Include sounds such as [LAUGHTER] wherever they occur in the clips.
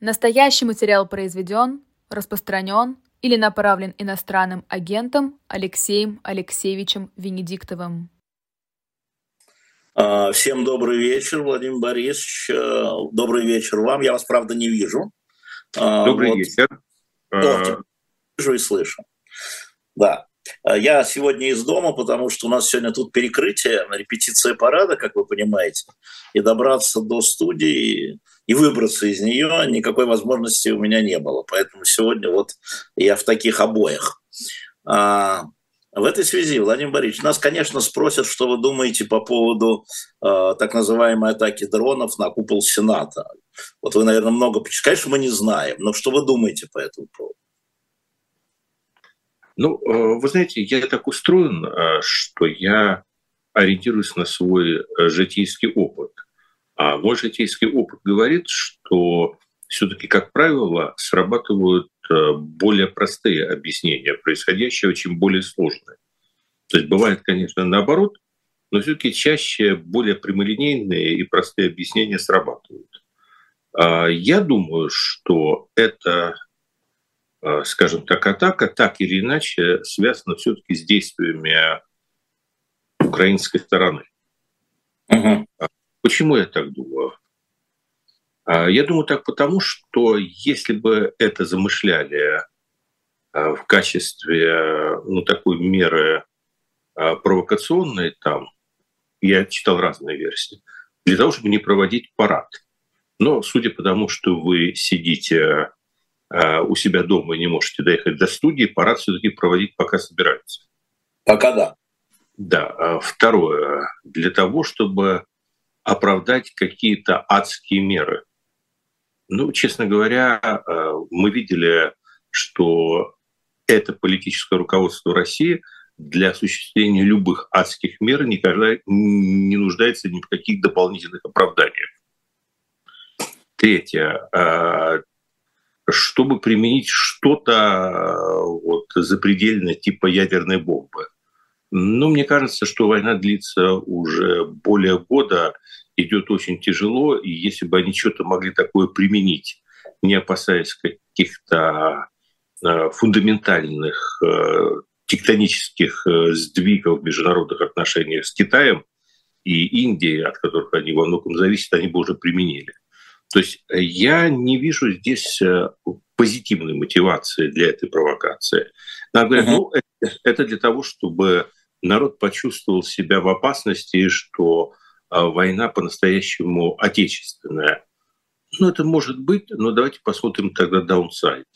Настоящий материал произведен, распространен или направлен иностранным агентом Алексеем Алексеевичем Венедиктовым. А, всем добрый вечер, Владимир Борисович. Э, добрый вечер вам. Я вас, правда, не вижу. А, добрый вот. вечер. О, вижу и слышу. Да. А, я сегодня из дома, потому что у нас сегодня тут перекрытие, репетиция парада, как вы понимаете, и добраться до студии и выбраться из нее никакой возможности у меня не было. Поэтому сегодня вот я в таких обоях. А, в этой связи, Владимир Борисович, нас, конечно, спросят, что вы думаете по поводу э, так называемой атаки дронов на купол Сената. Вот вы, наверное, много... Конечно, мы не знаем, но что вы думаете по этому поводу? Ну, э, вы знаете, я так устроен, э, что я ориентируюсь на свой э, житейский опыт. А мой житейский опыт говорит, что все-таки, как правило, срабатывают более простые объяснения происходящего, чем более сложные. То есть бывает, конечно, наоборот, но все-таки чаще более прямолинейные и простые объяснения срабатывают. А я думаю, что это скажем так, атака так или иначе связана все-таки с действиями украинской стороны. Угу. Почему я так думаю? А, я думаю так потому, что если бы это замышляли а, в качестве ну, такой меры провокационной, там, я читал разные версии, для того, чтобы не проводить парад. Но судя по тому, что вы сидите Э, у себя дома и не можете доехать до студии, парад все-таки проводить пока собираются. Пока да. Да. А второе. Для того, чтобы оправдать какие-то адские меры. Ну, честно говоря, э, мы видели, что это политическое руководство России для осуществления любых адских мер никогда не нуждается ни в каких дополнительных оправданиях. Третье. Чтобы применить что-то э, вот, запредельное типа ядерной бомбы. Но мне кажется, что война длится уже более года, идет очень тяжело, и если бы они что-то могли такое применить, не опасаясь каких-то э, фундаментальных э, тектонических сдвигов в международных отношениях с Китаем и Индией, от которых они во многом зависят, они бы уже применили. То есть э, я не вижу здесь э, позитивной мотивации для этой провокации. Надо говорить, uh-huh. ну, это, это для того, чтобы народ почувствовал себя в опасности, что э, война по-настоящему отечественная. Ну, это может быть, но давайте посмотрим тогда даунсайд.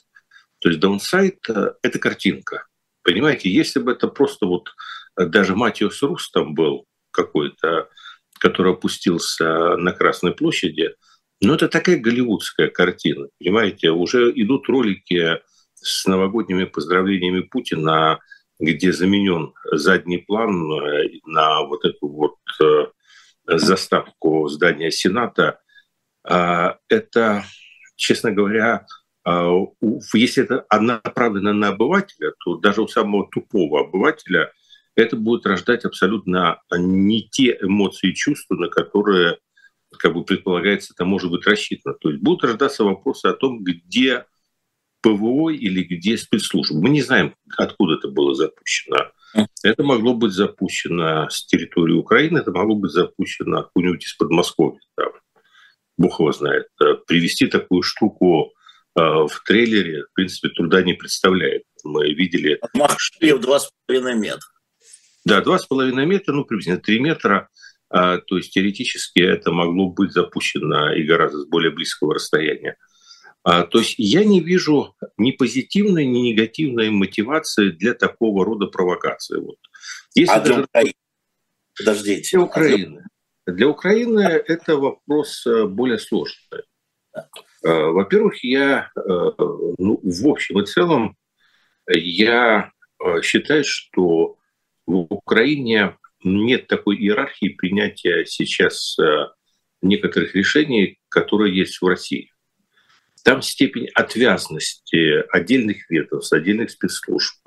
То есть даунсайд – это картинка. Понимаете, если бы это просто вот даже Матиус Рус там был какой-то, который опустился на Красной площади – но это такая голливудская картина, понимаете? Уже идут ролики с новогодними поздравлениями Путина, где заменен задний план э, на вот эту вот э, заставку здания Сената. А, это, честно говоря, а, если это направлено на обывателя, то даже у самого тупого обывателя это будет рождать абсолютно не те эмоции и чувства, на которые как бы предполагается, это может быть рассчитано. То есть будут рождаться вопросы о том, где ПВО или где спецслужбы. Мы не знаем, откуда это было запущено. Это могло быть запущено с территории Украины, это могло быть запущено откуда-нибудь из Подмосковья. Там. Бог его знает. Э, привести такую штуку э, в трейлере, в принципе, труда не представляет. Мы видели... Махшиев 2,5 метра. Да, 2,5 метра, ну, приблизительно 3 метра – то есть теоретически это могло быть запущено и гораздо с более близкого расстояния. А, то есть я не вижу ни позитивной, ни негативной мотивации для такого рода провокации. Вот. Если а для даже... Украины? Подождите. Для Украины. Для Украины это вопрос э, более сложный. Э, во-первых, я, э, ну, в общем и целом, я считаю, что в Украине нет такой иерархии принятия сейчас э, некоторых решений, которые есть в России. Там степень отвязности отдельных ведомств, отдельных спецслужб,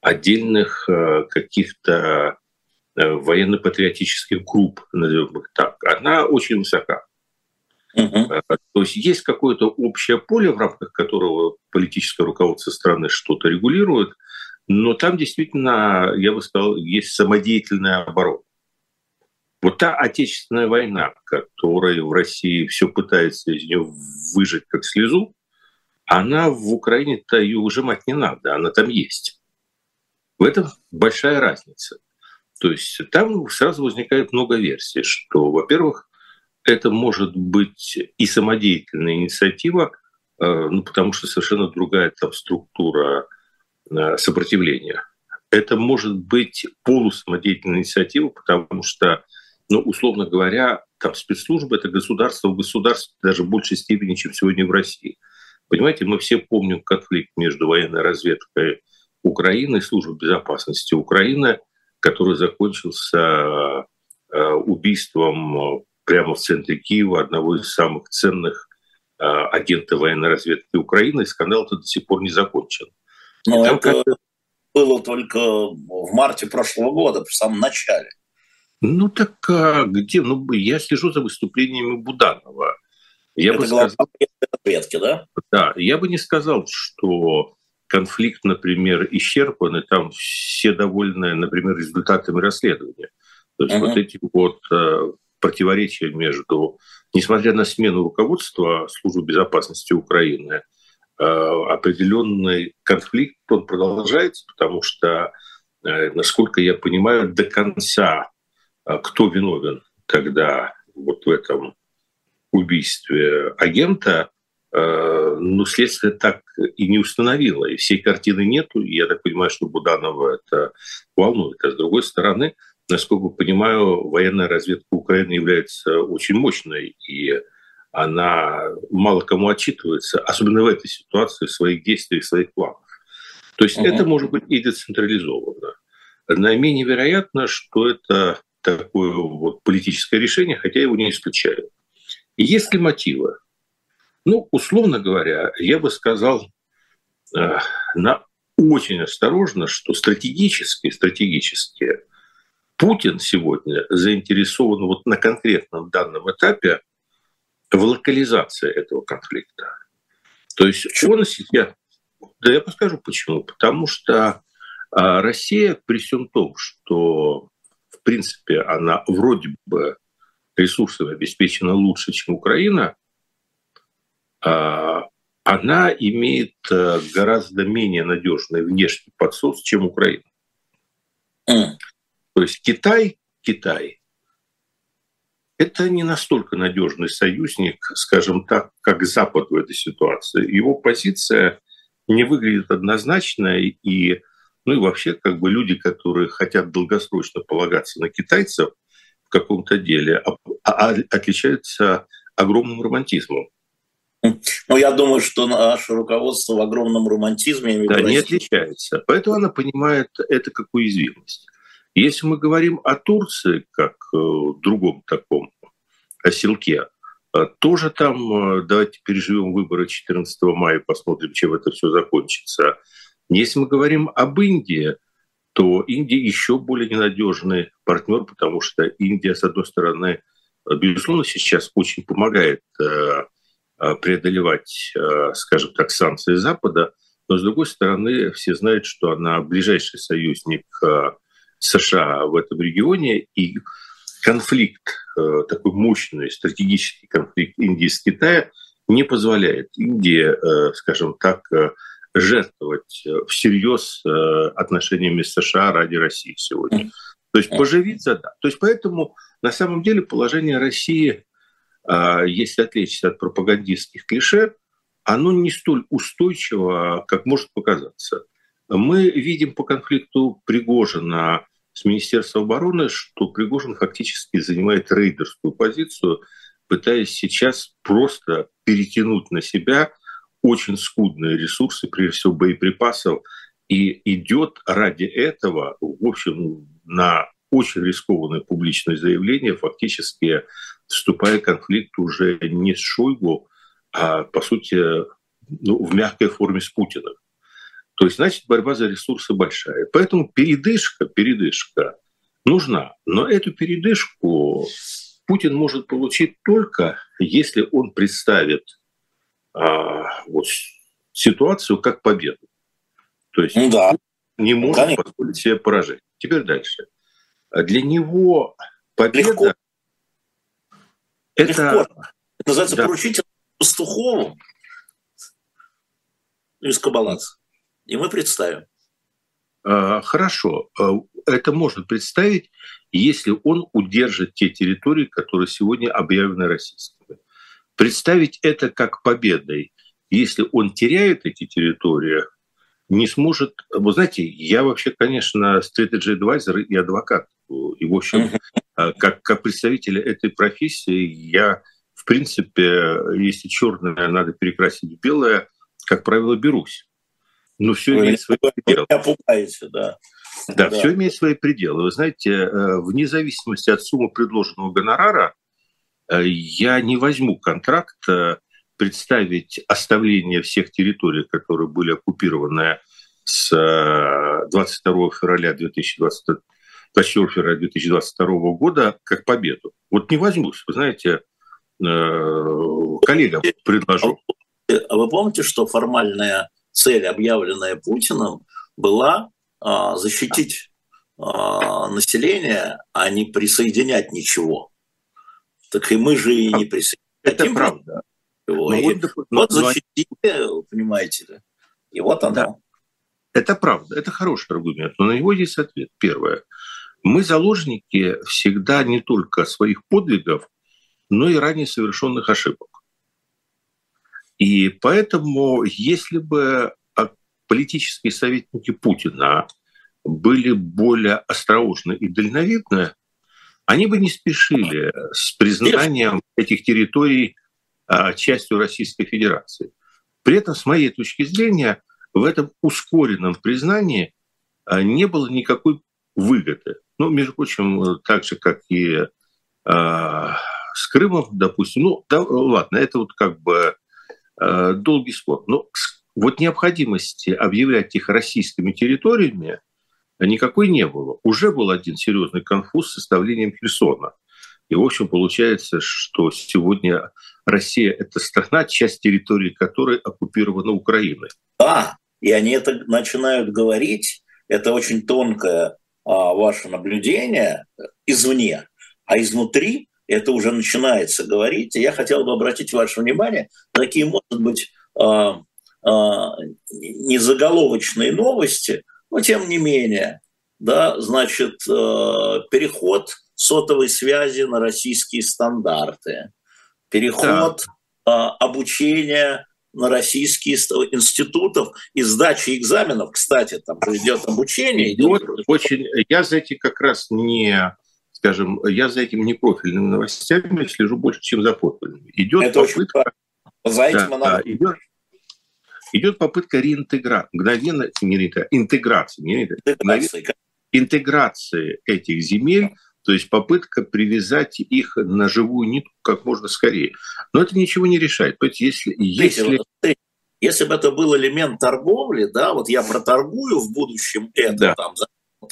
отдельных э, каких-то э, военно-патриотических групп, назовем их так, она очень высока. Uh-huh. То есть есть какое-то общее поле, в рамках которого политическое руководство страны что-то регулирует, но там действительно, я бы сказал, есть самодеятельная оборона. Вот та отечественная война, которая в России все пытается из нее выжить как слезу, она в Украине-то ее выжимать не надо, она там есть. В этом большая разница. То есть там сразу возникает много версий, что, во-первых, это может быть и самодеятельная инициатива, э, ну, потому что совершенно другая там структура сопротивления. Это может быть полусамодеятельная инициатива, потому что, ну, условно говоря, там спецслужбы – это государство в государстве даже в большей степени, чем сегодня в России. Понимаете, мы все помним конфликт между военной разведкой Украины и службой безопасности Украины, который закончился э, убийством прямо в центре Киева одного из самых ценных э, агентов военной разведки Украины, и скандал-то до сих пор не закончен. Но это как было только в марте прошлого года, в самом начале. Ну так а где? Ну, я слежу за выступлениями Буданова. Я это бы сказал, разведки, да? Да, я бы не сказал, что конфликт, например, исчерпан, и там все довольны, например, результатами расследования. То есть uh-huh. вот эти вот э, противоречие между, несмотря на смену руководства Службы безопасности Украины, определенный конфликт, он продолжается, потому что, э, насколько я понимаю, до конца э, кто виновен, когда вот в этом убийстве агента, ну, следствие так и не установило, и всей картины нету, и я так понимаю, что Буданова это волнует. А с другой стороны, насколько понимаю, военная разведка Украины является очень мощной, и она мало кому отчитывается, особенно в этой ситуации, в своих действиях, в своих планах. То есть угу. это может быть и децентрализовано. Наименее вероятно, что это такое вот политическое решение, хотя я его не исключаю. Есть ли мотивы? Ну, условно говоря, я бы сказал э, на очень осторожно, что стратегически, стратегически Путин сегодня заинтересован вот на конкретном данном этапе в локализации этого конфликта. То есть он сейчас... Да я подскажу почему. Потому что а, Россия при всем том, что в принципе она вроде бы ресурсами обеспечена лучше, чем Украина, а, она имеет э, гораздо менее надежный внешний подсос, чем Украина. То есть Китай, Китай, это не настолько надежный союзник, скажем так, как Запад в этой ситуации. Его позиция не выглядит однозначной, и, ну и вообще как бы люди, которые хотят долгосрочно полагаться на китайцев в каком-то деле, а, а, отличаются огромным романтизмом. Ну, я думаю, что наше руководство в огромном романтизме... Да, не отличается. Поэтому она понимает это как уязвимость. Если мы говорим о Турции, как э, другом таком оселке, э, тоже там э, давайте переживем выборы 14 мая, посмотрим, чем это все закончится. Если мы говорим об Индии, то Индия еще более ненадежный партнер, потому что Индия, с одной стороны, безусловно, сейчас очень помогает преодолевать, скажем так, санкции Запада, но, с другой стороны, все знают, что она ближайший союзник США в этом регионе, и конфликт, э, такой мощный стратегический конфликт Индии с Китаем не позволяет Индии, э, скажем так, э, жертвовать всерьез отношениями с США ради России сегодня. То есть поживиться, да. То есть поэтому на самом деле положение России, если отвлечься от пропагандистских клише, оно не столь устойчиво, как может показаться. Мы видим по конфликту Пригожина с Министерством обороны, что Пригожин фактически занимает рейдерскую позицию, пытаясь сейчас просто перетянуть на себя очень скудные ресурсы, прежде всего боеприпасов, и идет ради этого, в общем, на очень рискованное публичное заявление, фактически вступая в конфликт уже не с Шойгу, а, по сути, ну, в мягкой форме с Путиным. То есть, значит, борьба за ресурсы большая. Поэтому передышка, передышка нужна. Но эту передышку Путин может получить только, если он представит а, вот, ситуацию как победу. То есть ну, да. не может Конечно. позволить себе поражение. Теперь дальше. Для него победа... Легко. Это... Легко. Это называется да. поручитель Пастухову из Кабалаца. И мы представим. А, хорошо. А, это можно представить, если он удержит те территории, которые сегодня объявлены российскими. Представить это как победой, если он теряет эти территории, не сможет... Вы знаете, я вообще, конечно, strategy advisor и адвокат. И, в общем, а, как, как представитель этой профессии, я, в принципе, если черное надо перекрасить в белое, как правило, берусь. Но все вы имеет свои пределы. Пугаете, да. Да, да, все имеет свои пределы. Вы знаете, э, вне зависимости от суммы предложенного гонорара, э, я не возьму контракт э, представить оставление всех территорий, которые были оккупированы с 22 февраля 2020, 24 февраля 2022 года как победу. Вот не возьмусь. Вы знаете, коллегам предложу. А вы помните, что формальная цель, объявленная Путиным, была а, защитить а, население, а не присоединять ничего. Так и мы же и не присоединяем. Это правда. Его. Ну, вот, вот защитили, понимаете, и вот оно. Да. Это правда, это хороший аргумент, но на него есть ответ. Первое. Мы заложники всегда не только своих подвигов, но и ранее совершенных ошибок. И поэтому, если бы а, политические советники Путина были более осторожны и дальновидны, они бы не спешили с признанием этих территорий а, частью Российской Федерации. При этом, с моей точки зрения, в этом ускоренном признании а, не было никакой выгоды. Ну, между прочим, так же, как и с Крымом, допустим. Ну, да, ладно, это вот как бы Э, долгий спор. Но вот необходимости объявлять их российскими территориями никакой не было. Уже был один серьезный конфуз с составлением Херсона. И, в общем, получается, что сегодня Россия – это страна, часть территории которой оккупирована Украиной. Да, и они это начинают говорить. Это очень тонкое а, ваше наблюдение извне. А изнутри это уже начинается говорить. И я хотел бы обратить ваше внимание на такие, может быть, а, а, незаголовочные новости, но тем не менее, да, значит, э, переход сотовой связи на российские стандарты, переход да. обучения на российские институтов и сдачи экзаменов, кстати, там идет обучение. Идет очень, я за эти как раз не скажем, я за этим непрофильными новостями слежу больше, чем за профильными. Идет Это попытка... За этим да, она... идет, идет попытка реинтеграции, мгновенно, не интеграции, не интеграции, интеграции этих земель, то есть попытка привязать их на живую нитку как можно скорее. Но это ничего не решает. То есть если, если... если бы это был элемент торговли, да, вот я проторгую в будущем это, да. там,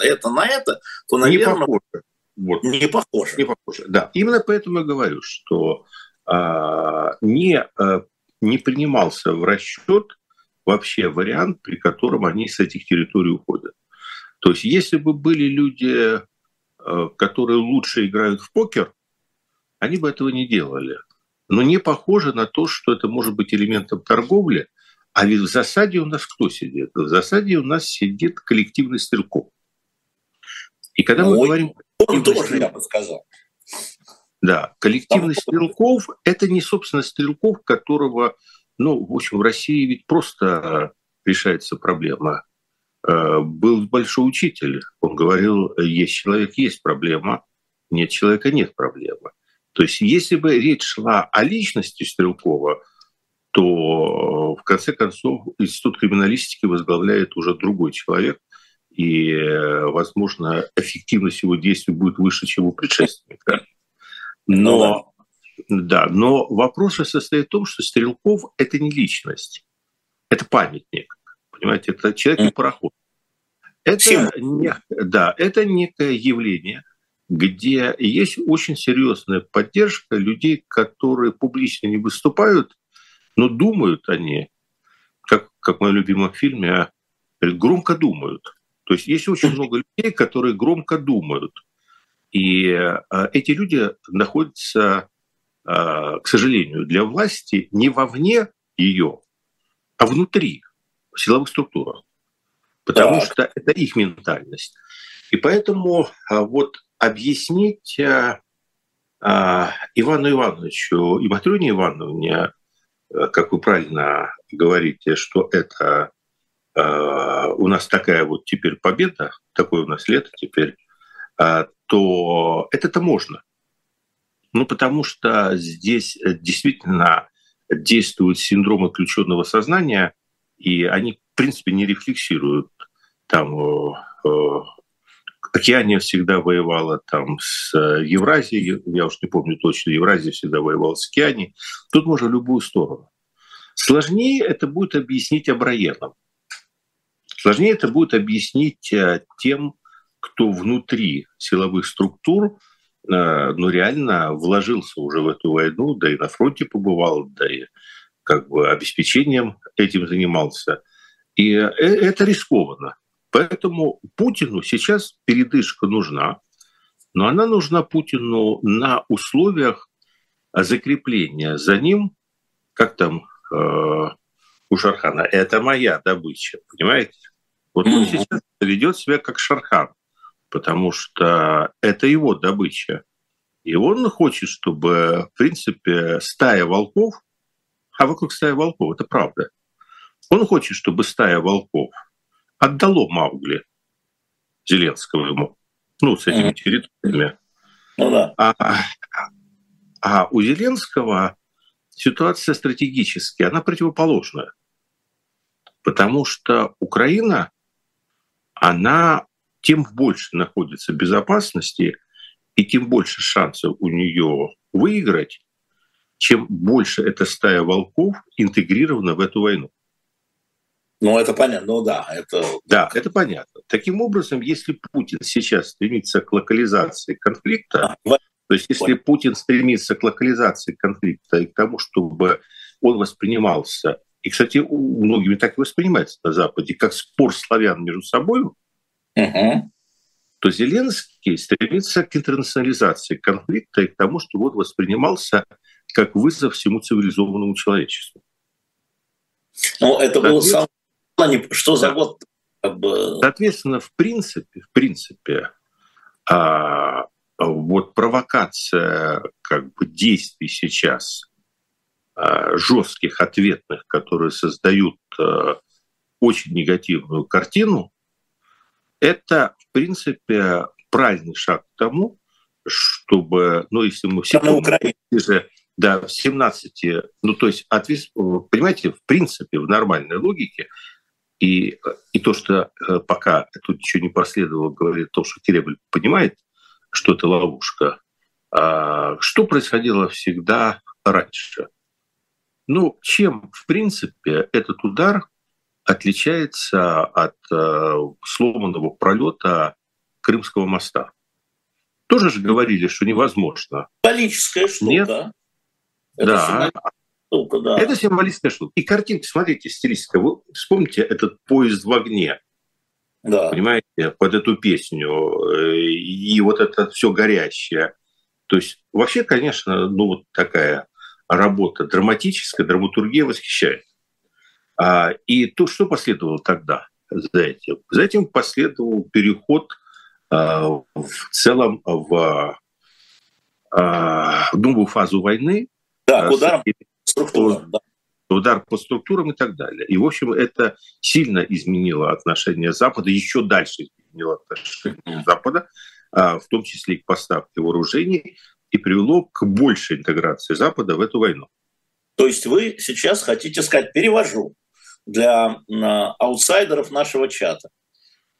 это на это, то, наверное... Не похоже. Вот. Не похоже. Не похоже, да. Именно поэтому я говорю, что а, не, а, не принимался в расчет вообще вариант, при котором они с этих территорий уходят. То есть если бы были люди, а, которые лучше играют в покер, они бы этого не делали. Но не похоже на то, что это может быть элементом торговли. А ведь в засаде у нас кто сидит? В засаде у нас сидит коллективный стрелков. И когда Ой. мы говорим он тоже, я бы сказал. Да, коллективность стрелков – это не, собственно, стрелков, которого, ну, в общем, в России ведь просто решается проблема. Э, был большой учитель, он говорил, есть человек, есть проблема, нет человека, нет проблемы. То есть если бы речь шла о личности Стрелкова, то в конце концов Институт криминалистики возглавляет уже другой человек – и, э, возможно, эффективность его действий будет выше, чем у предшественника. Ну но, да, но вопрос же состоит в том, что Стрелков – это не личность, это памятник, понимаете, это человек и пароход. Это, не, да, это некое явление, где есть очень серьезная поддержка людей, которые публично не выступают, но думают они, как, как в моем любимом фильме, громко думают. То есть есть очень [LAUGHS] много людей, которые громко думают. И э, эти люди находятся, э, к сожалению, для власти не вовне ее, а внутри силовых структур. Потому так. что это их ментальность. И поэтому а, вот объяснить а, а, Ивану Ивановичу и Матрёне Ивановне, как вы правильно говорите, что это у нас такая вот теперь победа, такое у нас лето теперь, то это-то можно. Ну, потому что здесь действительно действует синдром отключенного сознания, и они, в принципе, не рефлексируют там Океания всегда воевала там с э, Евразией, я уж не помню точно, Евразия всегда воевала с Океанией. Тут можно любую сторону. Сложнее это будет объяснить абраенам. Сложнее это будет объяснить э, тем, кто внутри силовых структур, э, ну, реально вложился уже в эту войну, да и на фронте побывал, да и как бы обеспечением этим занимался. И это рискованно. Поэтому Путину сейчас передышка нужна, но она нужна Путину на условиях закрепления за ним, как там э, у Шархана, это моя добыча, понимаете? Вот он сейчас ведет себя как Шархан, потому что это его добыча. И он хочет, чтобы, в принципе, стая волков, а вокруг стая волков, это правда, он хочет, чтобы стая волков отдало Маугли Зеленского ему, ну, с этими территориями. Ну, да. а, а у Зеленского ситуация стратегически, она противоположная. Потому что Украина, она тем больше находится в безопасности, и тем больше шансов у нее выиграть, чем больше эта стая волков интегрирована в эту войну. Ну, это понятно, ну да, это... Да, это понятно. Таким образом, если Путин сейчас стремится к локализации конфликта, а, то есть если Путин стремится к локализации конфликта и к тому, чтобы он воспринимался, и, кстати, у многими так и воспринимается на Западе, как спор славян между собой, угу. то Зеленский стремится к интернационализации конфликта и к тому, чтобы он воспринимался как вызов всему цивилизованному человечеству. Ну, это был сам что за год? Как бы... Соответственно, в принципе, в принципе, а, вот провокация как бы действий сейчас жестких, ответных, которые создают а, очень негативную картину, это, в принципе, правильный шаг к тому, чтобы, ну, если мы все помним, же, да, в 17, ну, то есть, ответ, понимаете, в принципе, в нормальной логике и, и то, что э, пока тут еще не последовало, говорит то, что Кремль понимает, что это ловушка. А что происходило всегда раньше? Ну, чем, в принципе, этот удар отличается от э, сломанного пролета Крымского моста? Тоже же говорили, что невозможно. Политическая штука. Нет. Это да штука, да. Это символическая штука. И картинка, смотрите, стилистика. Вы вспомните этот поезд в огне. Да. Понимаете, под эту песню. Э, и вот это все горящее. То есть вообще, конечно, ну вот такая работа драматическая, драматургия восхищает. А, и то, что последовало тогда за этим? За этим последовал переход а, в целом в а, новую фазу войны. Да, к ударам структурам, да. удар по структурам и так далее. И, в общем, это сильно изменило отношение Запада, еще дальше изменило отношение Запада, в том числе и к поставке вооружений, и привело к большей интеграции Запада в эту войну. То есть вы сейчас хотите сказать, перевожу для аутсайдеров нашего чата.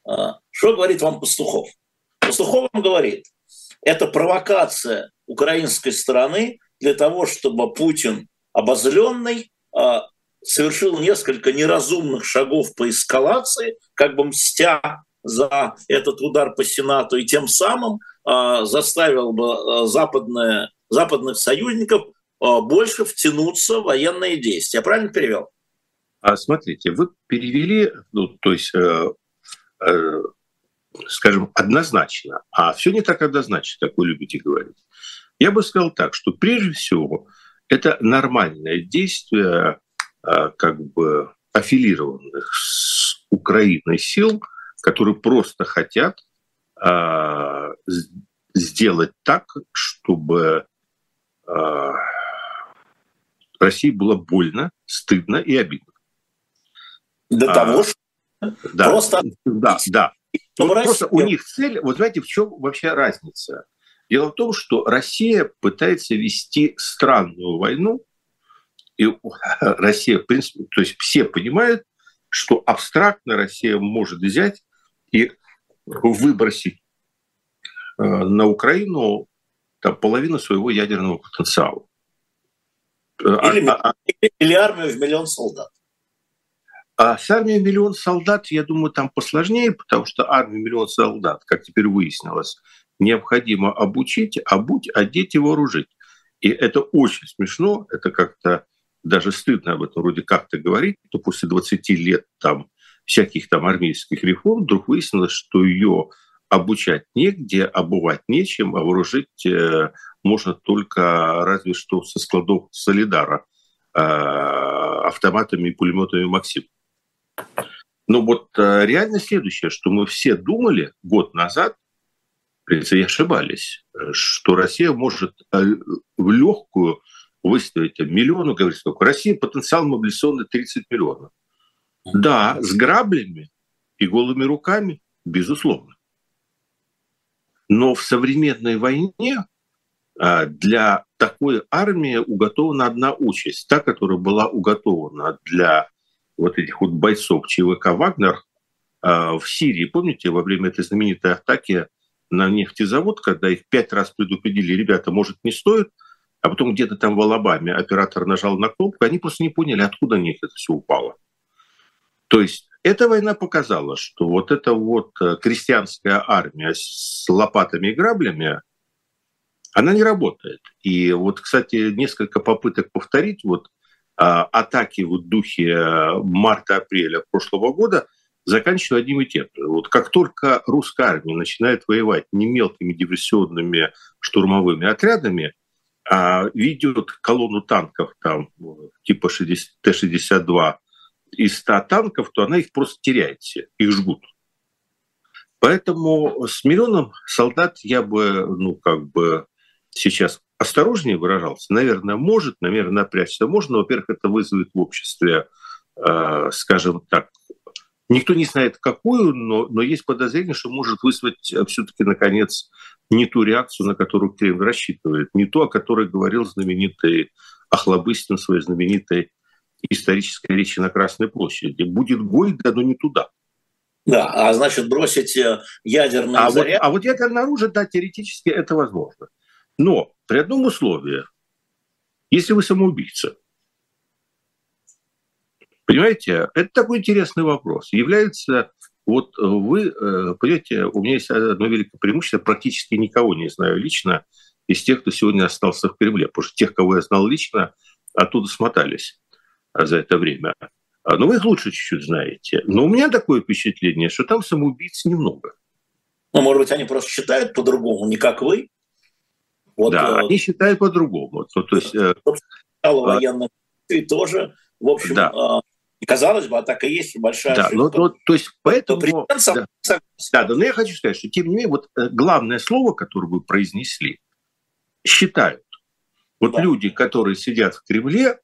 А, что говорит вам Пастухов? Пастухов вам говорит, это провокация украинской стороны для того, чтобы Путин обозленный, а, совершил несколько неразумных шагов по эскалации, как бы мстя за этот удар по Сенату, и тем самым заставил бы западные, западных союзников больше втянуться в военные действия. Я правильно перевел? А смотрите, вы перевели, ну, то есть, э, э, скажем, однозначно, а все не так однозначно, как вы любите говорить. Я бы сказал так, что прежде всего это нормальное действие э, как бы аффилированных с Украиной сил, которые просто хотят сделать так, чтобы э, России было больно, стыдно и обидно. До а, того, что да, просто... Да, да. Вот просто у них цель, вот знаете, в чем вообще разница? Дело в том, что Россия пытается вести странную войну, и [LAUGHS] Россия, в принципе, то есть все понимают, что абстрактно Россия может взять и выбросить э, на Украину там, половину своего ядерного потенциала. Или, а, а, или армию в миллион солдат. А с армией миллион солдат, я думаю, там посложнее, потому что армию миллион солдат, как теперь выяснилось, необходимо обучить, обуть, одеть и вооружить. И это очень смешно, это как-то даже стыдно об этом вроде как-то говорить, то после 20 лет там всяких там армейских реформ вдруг выяснилось, что ее обучать негде, обувать нечем, а вооружить э, можно только разве что со складов Солидара э, автоматами и пулеметами «Максим». Ну вот э, реальность следующая, что мы все думали год назад, принципе, ошибались, что Россия может в легкую выставить миллиону, говорит, сколько. Россия потенциал мобилизационный 30 миллионов. Да, с граблями и голыми руками, безусловно. Но в современной войне э, для такой армии уготована одна участь, та, которая была уготована для вот этих вот бойцов ЧВК «Вагнер» а, в Сирии. Помните, во время этой знаменитой атаки на нефтезавод, когда их пять раз предупредили, ребята, может, не стоит, а потом где-то там в Алабаме оператор нажал на кнопку, они просто не поняли, откуда на них это все упало. То есть эта война показала, что вот эта вот э, крестьянская армия с лопатами и граблями, она не работает. И вот, кстати, несколько попыток повторить вот а, атаки в духе э, марта-апреля прошлого года заканчиваются одним и тем же. Вот как только русская армия начинает воевать не мелкими диверсионными штурмовыми отрядами, а ведет колонну танков там типа Т-62 из 100 танков, то она их просто теряет все, их жгут. Поэтому с миллионом солдат я бы, ну, как бы сейчас осторожнее выражался, наверное, может, наверное, напрячься можно. Но, во-первых, это вызовет в обществе, э, скажем так, никто не знает какую, но, но есть подозрение, что может вызвать э, все-таки, наконец, не ту реакцию, на которую Кремль рассчитывает, не ту, о которой говорил знаменитый Охлобыстин в своей знаменитой исторической речи на Красной площади. Будет гой, да но не туда. Да, а значит, бросить э, ядерный а заряд... Вот, а вот ядерное оружие, да, теоретически это возможно. Но при одном условии, если вы самоубийца. Понимаете, это такой интересный вопрос. Является, вот вы, э, понимаете, у меня есть одно великое преимущество, практически никого не знаю лично из тех, кто сегодня остался в Кремле, потому что тех, кого я знал лично, оттуда смотались за это время. А, Но ну, вы их лучше чуть-чуть знаете. Но у меня такое впечатление, что там самоубийц немного. Ну, может быть, они просто считают по-другому, не как вы? Вот, да, э, они считают по-другому. Ну, то есть, э, военных и тоже, в общем, да. э, казалось бы, а так и есть большая да, но, но, то есть поэтому... Да, да, да, но я хочу сказать, что тем не менее, вот э, главное слово, которое вы произнесли, считают. Вот да. люди, которые сидят в Кремле,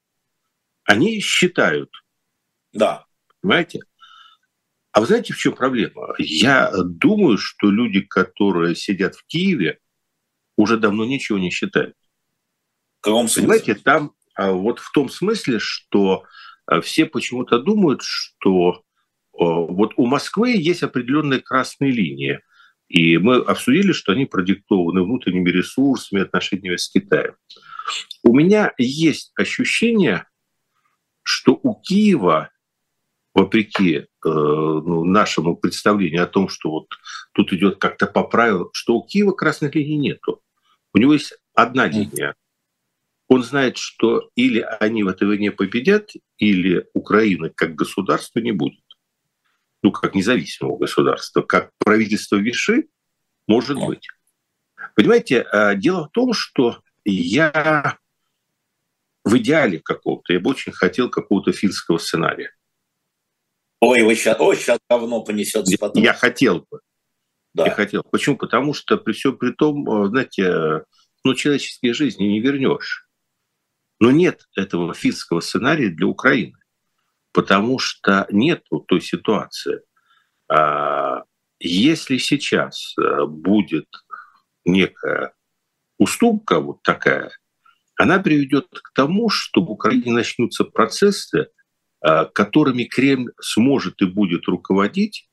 они считают. Да. Понимаете? А вы знаете, в чем проблема? Я думаю, что люди, которые сидят в Киеве, уже давно ничего не считают. В каком смысле? Понимаете, там а, вот в том смысле, что а, все почему-то думают, что вот у Москвы есть определенные красные линии. И мы обсудили, что они продиктованы внутренними ресурсами, отношениями с Китаем. У меня есть ощущение, что у Киева вопреки э, ну, нашему представлению о том, что вот тут идет как-то по правилам, что у Киева красных линий нету. У него есть одна линия. Он знает, что или они в этой войне победят, или Украины как государства не будет. Ну, как независимого государства, как правительство Виши, может быть. Понимаете, э, дело в том, что я в идеале какого-то, я бы очень хотел какого-то финского сценария. Ой, вы сейчас, ой, сейчас говно понесется потом. Я хотел бы. Да. Я хотел. Почему? Потому что при всем при том, э, знаете, ну, человеческие жизни не вернешь. Но нет этого финского сценария для Украины, потому что нет той ситуации. А, если сейчас э, будет некая уступка вот такая, она приведет к тому, что в Украине начнутся процессы, Э, которыми Кремль сможет и будет руководить,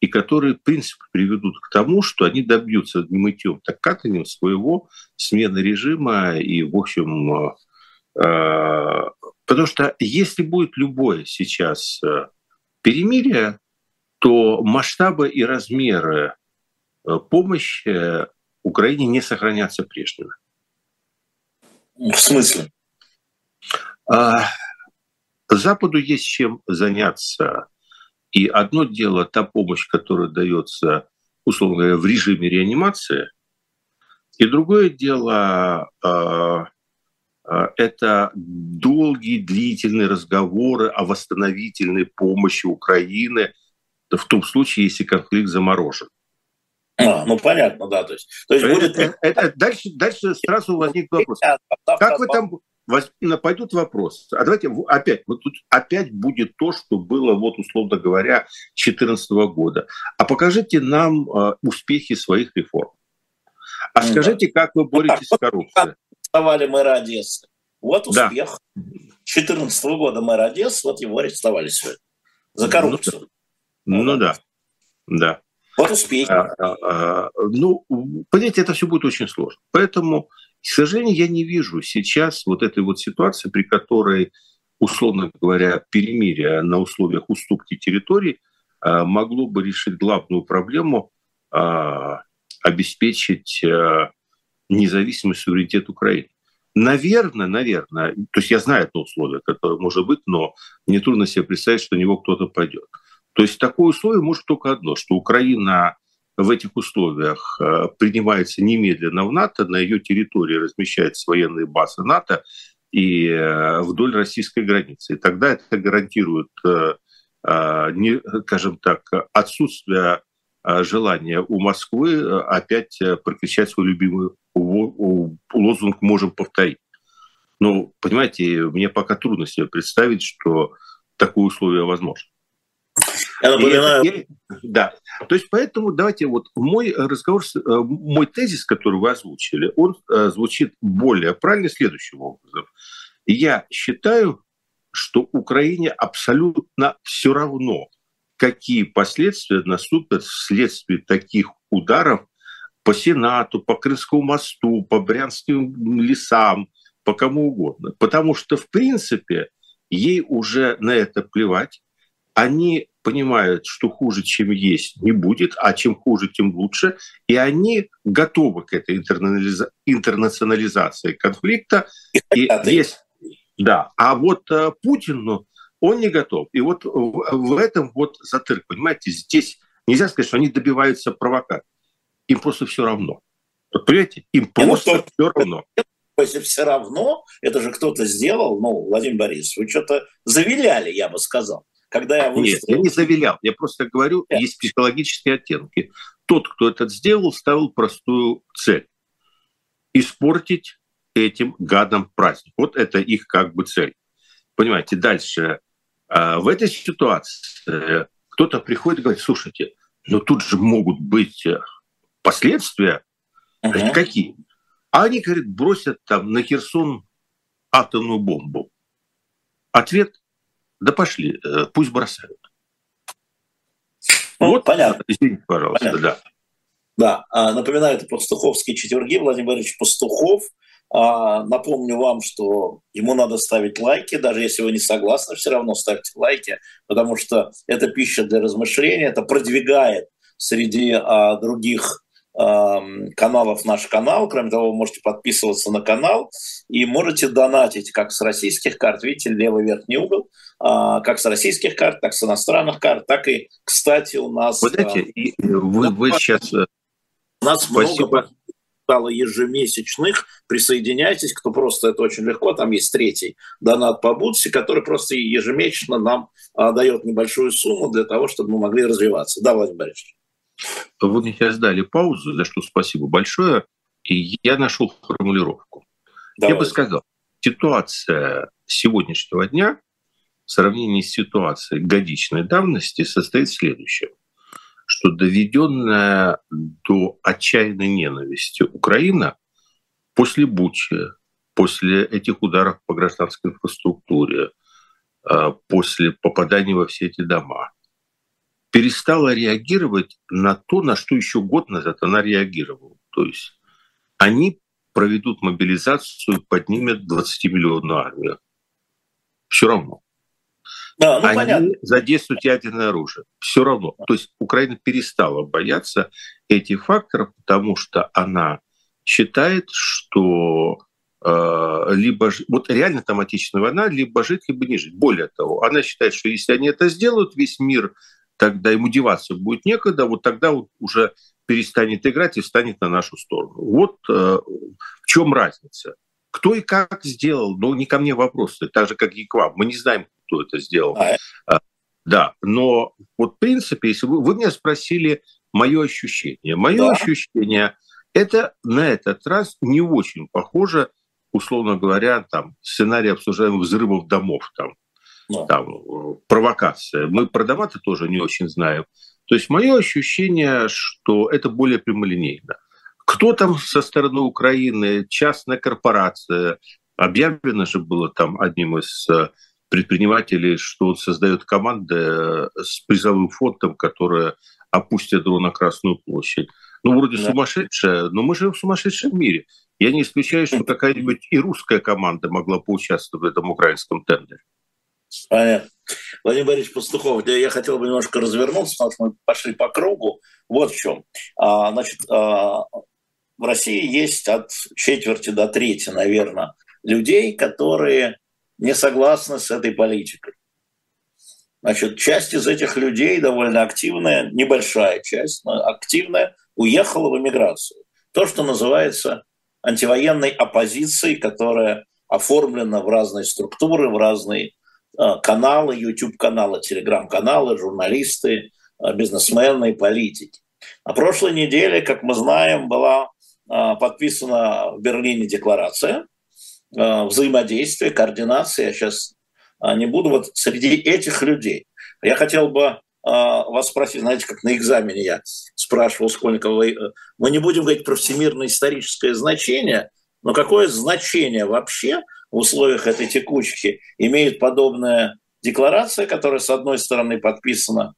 и которые, в принципе, приведут к тому, что они добьются не мытьем, так катанием своего смены режима и, в общем, э, э, потому что если будет любое сейчас перемирие, то масштабы и размеры помощи Украине не сохранятся прежними. В смысле? А, Западу есть чем заняться. И одно дело та помощь, которая дается, условно говоря, в режиме реанимации, и другое дело э, э, это долгие, длительные разговоры о восстановительной помощи Украины в том случае, если конфликт заморожен. А, ну понятно, да. То есть, то есть будет... это, это, дальше, дальше сразу возник вопрос. Как вы там пойдут вопросы. А давайте опять, вот тут опять будет то, что было, вот условно говоря, 2014 года. А покажите нам э, успехи своих реформ. А ну, скажите, да. как вы боретесь вот с коррупцией? Арестовали мэра Одессы. Вот успех. Да. 2014 года мэра Одессы, вот его арестовали сегодня. За ну коррупцию. Ну, ну да, да. Вот успехи. А, а, а, ну, понимаете, это все будет очень сложно. Поэтому к сожалению, я не вижу сейчас вот этой вот ситуации, при которой, условно говоря, перемирие на условиях уступки территорий а, могло бы решить главную проблему обеспечить независимость суверенитет Украины. Наверное, наверное, то есть я знаю это условие, которое может быть, но мне трудно себе представить, что на него кто-то пойдет. То есть такое условие может только одно, что Украина в этих условиях э, принимается немедленно в НАТО, на ее территории размещаются военные базы НАТО и э, вдоль российской границы. И тогда это гарантирует, э, скажем так, отсутствие желания у Москвы опять прокричать свой любимый лозунг «можем повторить». Ну, понимаете, мне пока трудно себе представить, что такое условие возможно. Я напоминаю... Это, да. То есть поэтому давайте вот мой разговор, э, мой тезис, который вы озвучили, он э, звучит более правильно следующим образом. Я считаю, что Украине абсолютно все равно, какие последствия наступят вследствие таких ударов по Сенату, по Крымскому мосту, по Брянским лесам, по кому угодно. Потому что, в принципе, ей уже на это плевать. Они понимают, что хуже, чем есть, не будет, а чем хуже, тем лучше, и они готовы к этой интернационализации конфликта. И есть, да. А вот э, Путин, ну, он не готов. И вот в, в этом вот затырк, понимаете, здесь нельзя сказать, что они добиваются провокации. Им просто все равно. Вот, понимаете, им ну просто ну, все равно. Если все равно, это же кто-то сделал, ну, Владимир Борисович, вы что-то завиляли, я бы сказал когда я выстроил... Нет, я не завилял. Я просто говорю, Нет. есть психологические оттенки. Тот, кто это сделал, ставил простую цель. Испортить этим гадам праздник. Вот это их как бы цель. Понимаете, дальше. А, в этой ситуации кто-то приходит и говорит, слушайте, но тут же могут быть э, последствия. Uh-huh. Какие? А они, говорят, бросят там на Херсон атомную бомбу. Ответ да пошли, э, пусть бросают. Ну, вот, понятно. Извините, пожалуйста, понятно. да. Да, а, напоминаю, это пастуховские четверги. Владимир Борисович Пастухов, А, напомню вам, что ему надо ставить лайки, даже если вы не согласны, все равно ставьте лайки, потому что это пища для размышления, это продвигает среди а, других каналов наш канал. Кроме того, вы можете подписываться на канал и можете донатить как с российских карт, видите, левый верхний угол, а, как с российских карт, так с иностранных карт, так и, кстати, у нас... Вот эти, а, вы, вы сейчас... Э, у нас Спасибо. много стало ежемесячных. Присоединяйтесь, кто просто, это очень легко. Там есть третий донат по Бутси, который просто ежемесячно нам а, дает небольшую сумму для того, чтобы мы могли развиваться. Да, Владимир Борисович? Вы мне сейчас дали паузу, за что спасибо большое. И я нашел формулировку. Давай. Я бы сказал, ситуация сегодняшнего дня в сравнении с ситуацией годичной давности состоит в следующем что доведенная до отчаянной ненависти Украина после Бучи, после этих ударов по гражданской инфраструктуре, а, после попадания во все эти дома, перестала реагировать на то, на что еще год назад она реагировала. То есть они проведут мобилизацию, поднимет 20-миллионную армию. Все равно. Да, ну, они понятно. задействуют ядерное оружие. Все равно. То есть Украина перестала бояться этих факторов, потому что она считает, что э, либо вот реально там отечественная война, либо жить, либо не жить. Более того, она считает, что если они это сделают, весь мир тогда ему деваться будет некогда, вот тогда вот уже перестанет играть и встанет на нашу сторону. Вот э, в чем разница. Кто и как сделал, ну, не ко мне вопросы, так же, как и к вам. Мы не знаем, кто это сделал. А, а, да, но вот в принципе, если вы, вы меня спросили мое ощущение. Мое да. ощущение – это на этот раз не очень похоже, условно говоря, там, сценарий обсуждаемых взрывов домов, там. Там, провокация. Мы про дома-то тоже не очень знаем. То есть мое ощущение, что это более прямолинейно. Кто там со стороны Украины, частная корпорация, объявлено же было там одним из э, предпринимателей, что он создает команды э, с призовым фондом, которые опустят дрон на Красную площадь. Ну, вроде да. сумасшедшая, но мы живем в сумасшедшем мире. Я не исключаю, что [LAUGHS] какая-нибудь и русская команда могла поучаствовать в этом украинском тендере. Понятно. Владимир Борисович Пастухов, я хотел бы немножко развернуться, потому что мы пошли по кругу. Вот в чем. А, значит, а, в России есть от четверти до трети, наверное, людей, которые не согласны с этой политикой. Значит, часть из этих людей довольно активная, небольшая часть, но активная, уехала в эмиграцию. То, что называется антивоенной оппозицией, которая оформлена в разные структуры, в разные каналы, YouTube-каналы, телеграм-каналы, журналисты, э, бизнесмены, политики. На прошлой неделе, как мы знаем, была э, подписана в Берлине декларация, Э, взаимодействия, координации. Я сейчас не буду вот среди этих людей. Я хотел бы вас спросить, знаете, как на экзамене я спрашивал школьников, э, мы не будем говорить про всемирное историческое значение, но какое значение вообще в условиях этой текучки имеет подобная декларация, которая, с одной стороны, подписана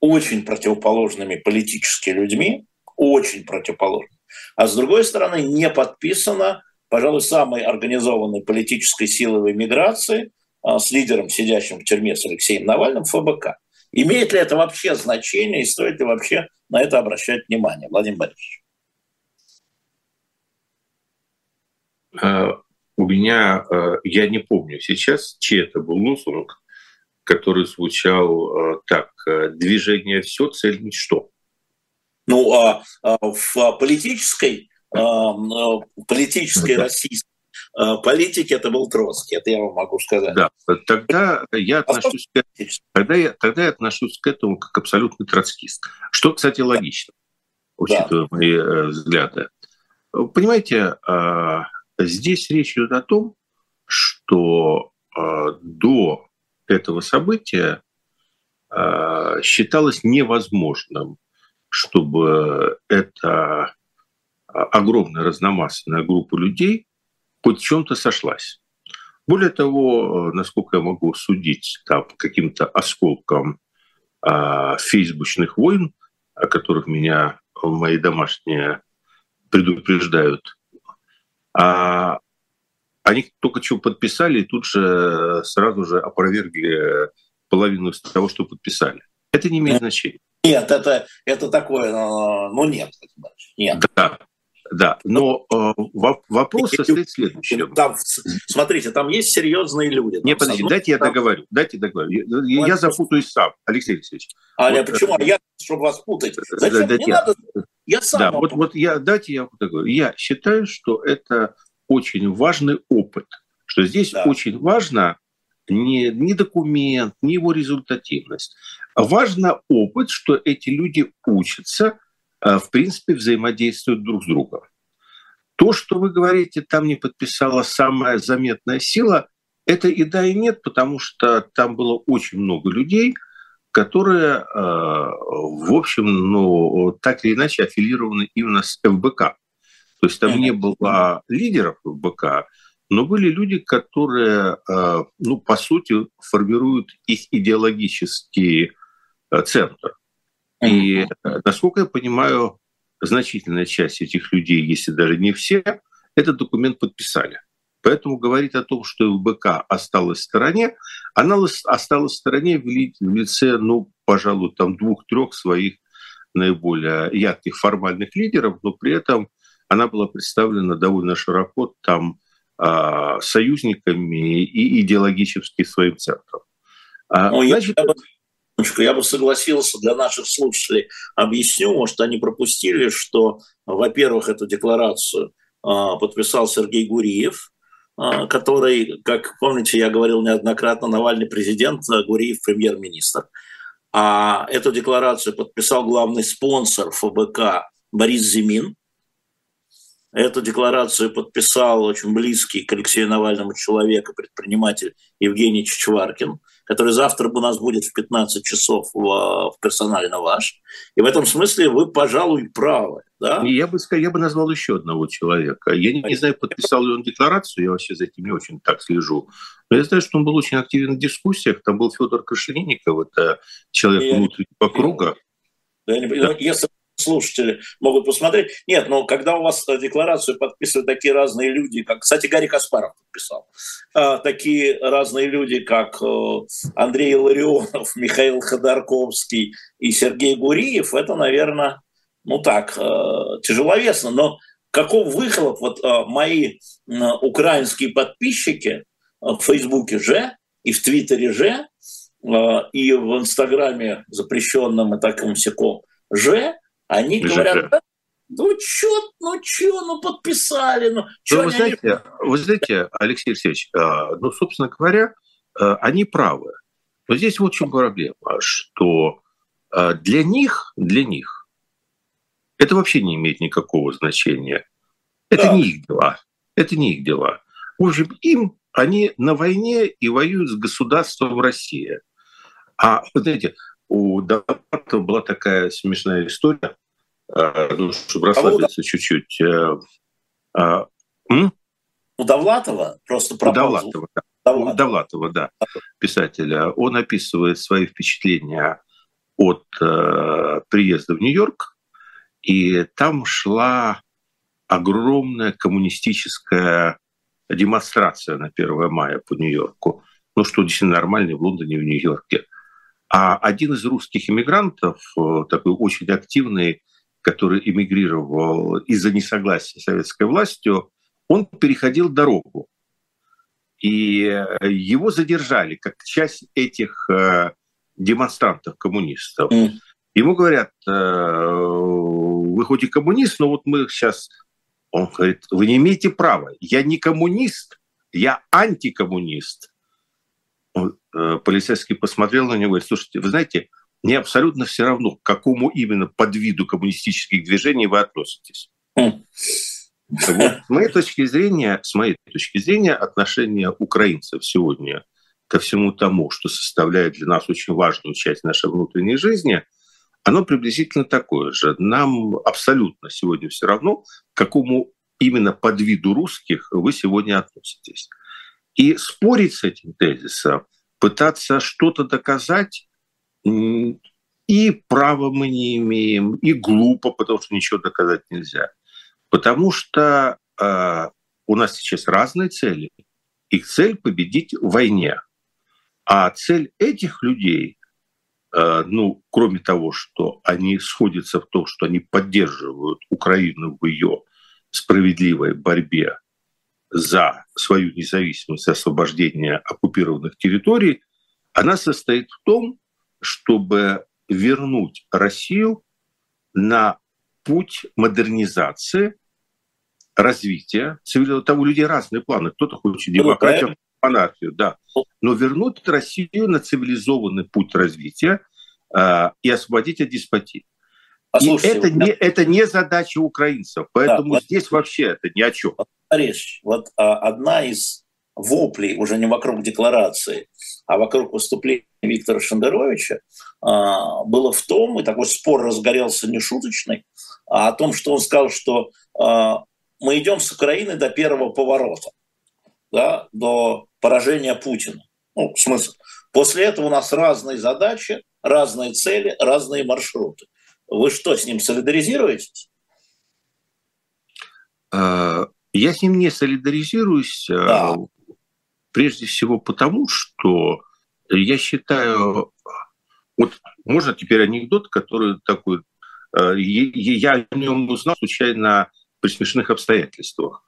очень противоположными политическими людьми, очень противоположными, а с другой стороны, не подписана пожалуй, самой организованной политической силой в эмиграции а, с лидером, сидящим в тюрьме с Алексеем Навальным, ФБК. Имеет ли это вообще значение и стоит ли вообще на это обращать внимание, Владимир Борисович? А, у меня, а, я не помню сейчас, чей это был лозунг, который звучал так, движение все, цель ничто. Ну, а в политической политической российской политики это был Троцкий, это я вам могу сказать. Да, тогда я а отношусь, к, тогда я, тогда я отношусь к этому как абсолютный троцкист. Что, кстати, логично, учитывая да. мои э, взгляды. Понимаете, а, здесь речь идет о том, что а, до этого события считалось невозможным, чтобы это огромная разномастная группа людей хоть в чем-то сошлась. Более того, насколько я могу судить там, каким-то осколком а, фейсбучных войн, о которых меня мои домашние предупреждают, а, Они только что подписали и тут же сразу же опровергли половину того, что подписали. Это не имеет значения. Нет, это, это такое, ну нет. Нет. Да, да, но э, вопрос состоит в следующем. Там, смотрите, там есть серьезные люди. Там, не, подождите, дайте я договорю, дайте договорю. Я, я запутаюсь сам, Алексей Алексеевич. А, вот, почему? А я, чтобы вас путать. Зачем? Дайте, не надо. Я сам. Да, вот, вот я, дайте я договорю. Я считаю, что это очень важный опыт, что здесь да. очень важно не, не документ, не его результативность. Важно опыт, что эти люди учатся – Э, в принципе, взаимодействуют друг с другом. То, что вы говорите, там не подписала самая заметная сила, это и да, и нет, потому что там было очень много людей, которые, э, в общем, ну, так или иначе аффилированы именно с ФБК. То есть там не было лидеров ФБК, но были люди, которые, э, ну, по сути, формируют их идеологический центр. И, э, насколько я понимаю, значительная часть этих людей, если даже не все, этот документ подписали. Поэтому говорить о том, что ФБК осталась в стороне, она осталась в стороне в лице, ну, пожалуй, там двух-трех своих наиболее ярких формальных лидеров, но при этом она была представлена довольно широко там а, союзниками и идеологически своим центром. А, ну, значит, я, я бы согласился для наших слушателей, объясню, может, они пропустили, что, во-первых, эту декларацию а, подписал Сергей Гуриев, а, который, как помните, я говорил неоднократно, Навальный президент, а Гуриев премьер-министр. А эту декларацию подписал главный спонсор ФБК Борис Зимин. Эту декларацию подписал очень близкий к Алексею Навальному человек предприниматель Евгений Чичваркин который завтра у нас будет в 15 часов в, в персонале на ваш. И в этом смысле вы, пожалуй, правы. Да? Я бы, я бы назвал еще одного человека. Я не, не знаю, подписал ли он декларацию, я вообще за этим не очень так слежу. Но я знаю, что он был очень активен в дискуссиях. Там был Федор Крашенинников, это человек внутреннего круга. Да, Если слушатели могут посмотреть. Нет, но когда у вас декларацию подписывают такие разные люди, как, кстати, Гарри Каспаров подписал, а, такие разные люди, как э, Андрей Ларионов, [LAUGHS] Михаил Ходорковский и Сергей Гуриев, это, наверное, ну так, э, тяжеловесно. Но каков выхлоп? Вот э, мои украинские подписчики в Фейсбуке же и в Твиттере же, и в Инстаграме запрещенном и таком всяком же, они говорят, да, ну чё, ну чё, ну подписали, ну чё ну, вы, знаете, вы знаете, Алексей Алексеевич, а, ну, собственно говоря, а, они правы. Но здесь вот в чем проблема, что а, для них, для них это вообще не имеет никакого значения. Это да. не их дела. Это не их дела. В общем, им они на войне и воюют с государством Россия. А, вот знаете, у Довлатова была такая смешная история, э, ну, чтобы расслабиться а чуть-чуть. Э, а, у Довлатова? Просто про у Довлатова, да. Довлатова. Довлатова, да, писателя. Он описывает свои впечатления от э, приезда в Нью-Йорк, и там шла огромная коммунистическая демонстрация на 1 мая по Нью-Йорку. Ну, что действительно нормально в Лондоне, в Нью-Йорке. А один из русских иммигрантов, э, такой очень активный, который эмигрировал из-за несогласия с советской властью, он переходил дорогу. И э, его задержали как часть этих э, демонстрантов, коммунистов. Mm. Ему говорят, вы хоть и коммунист, но вот мы сейчас... Он говорит, вы не имеете права. Я не коммунист, я антикоммунист. Э, полицейский посмотрел на него и слушайте, вы знаете, мне абсолютно все равно, к какому именно подвиду коммунистических движений вы относитесь. Хм. Вот, с моей точки зрения, с моей точки зрения, отношение украинцев сегодня ко всему тому, что составляет для нас очень важную часть нашей внутренней жизни, оно приблизительно такое же. Нам абсолютно сегодня все равно, к какому именно подвиду русских вы сегодня относитесь. И спорить с этим тезисом – пытаться что-то доказать, и права мы не имеем, и глупо, потому что ничего доказать нельзя. Потому что э, у нас сейчас разные цели. Их цель – победить в войне. А цель этих людей, э, ну, кроме того, что они сходятся в том, что они поддерживают Украину в ее справедливой борьбе за свою независимость освобождение оккупированных территорий, она состоит в том, чтобы вернуть Россию на путь модернизации, развития цивилизации. Там у людей разные планы. Кто-то хочет ну, демократию, монархию, да. Но вернуть Россию на цивилизованный путь развития э, и освободить от деспотии. Послушайте, и это, не, это не задача украинцев, поэтому да, здесь вот, вообще это ни о чем. Речь. Вот а, одна из воплей, уже не вокруг декларации, а вокруг выступления Виктора Шендеровича, а, было в том, и такой спор разгорелся нешуточный, а о том, что он сказал, что а, мы идем с Украины до первого поворота, да, до поражения Путина. Ну, смысл. После этого у нас разные задачи, разные цели, разные маршруты. Вы что, с ним солидаризируетесь? А, я с ним не солидаризируюсь, а, да. Прежде всего потому, что я считаю, вот можно теперь анекдот, который такой, а, я о нем узнал случайно при смешных обстоятельствах.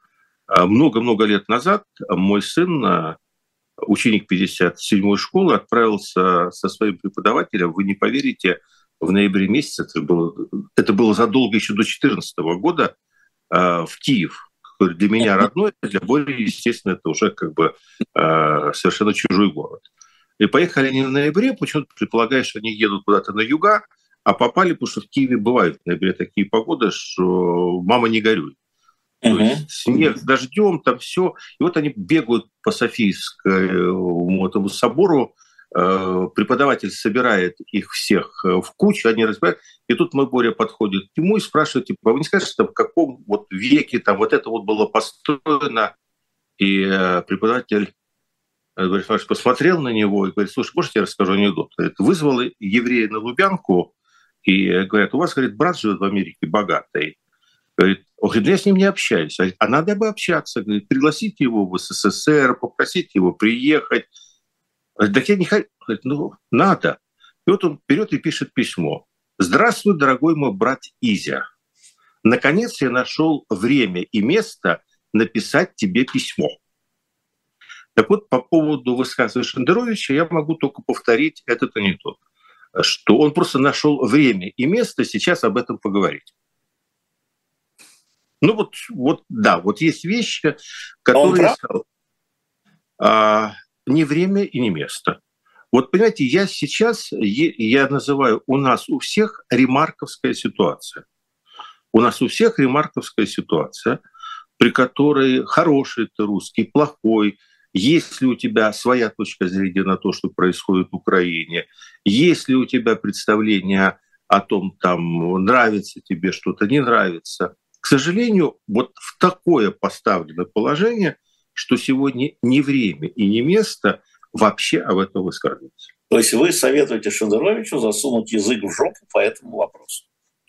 Много-много лет назад мой сын, ученик 57-й школы, отправился со своим преподавателем, вы не поверите, в ноябре месяце, это было, это было задолго еще до 2014 года, э, в Киев. Для меня родной, для Бори, естественно, это уже как бы э, совершенно чужой город. И поехали они в ноябре, почему-то предполагаешь, что они едут куда-то на юга, а попали, потому что в Киеве бывают в ноябре такие погоды, что мама не горюй. То есть снег с дождем, там все. И вот они бегают по Софийскому этому собору, Э, преподаватель собирает их всех э, в кучу, они разбирают, и тут мой Боря подходит к нему и спрашивает, типа, а вы не скажете, в каком вот веке там вот это вот было построено? И э, преподаватель Борис Иванович посмотрел на него и говорит, слушай, можете я расскажу анекдот? Говорит, вызвал еврея на Лубянку, и говорят, у вас, говорит, брат живет в Америке, богатый. Говорит, он говорит, я с ним не общаюсь. А надо бы общаться. Говорит, пригласите его в СССР, попросите его приехать, так я не хочу. Ну, надо. И вот он берет и пишет письмо. Здравствуй, дорогой мой брат Изя. Наконец я нашел время и место написать тебе письмо. Так вот, по поводу высказывания Шендеровича я могу только повторить этот анекдот, что он просто нашел время и место сейчас об этом поговорить. Ну вот, вот да, вот есть вещи, которые... А, не время и не место. Вот понимаете, я сейчас, я называю у нас у всех ремарковская ситуация. У нас у всех ремарковская ситуация, при которой хороший ты русский, плохой, есть ли у тебя своя точка зрения на то, что происходит в Украине, есть ли у тебя представление о том, там, нравится тебе что-то, не нравится. К сожалению, вот в такое поставленное положение – что сегодня не время и не место вообще об этом высказываться. То есть вы советуете Шендеровичу засунуть язык в жопу по этому вопросу?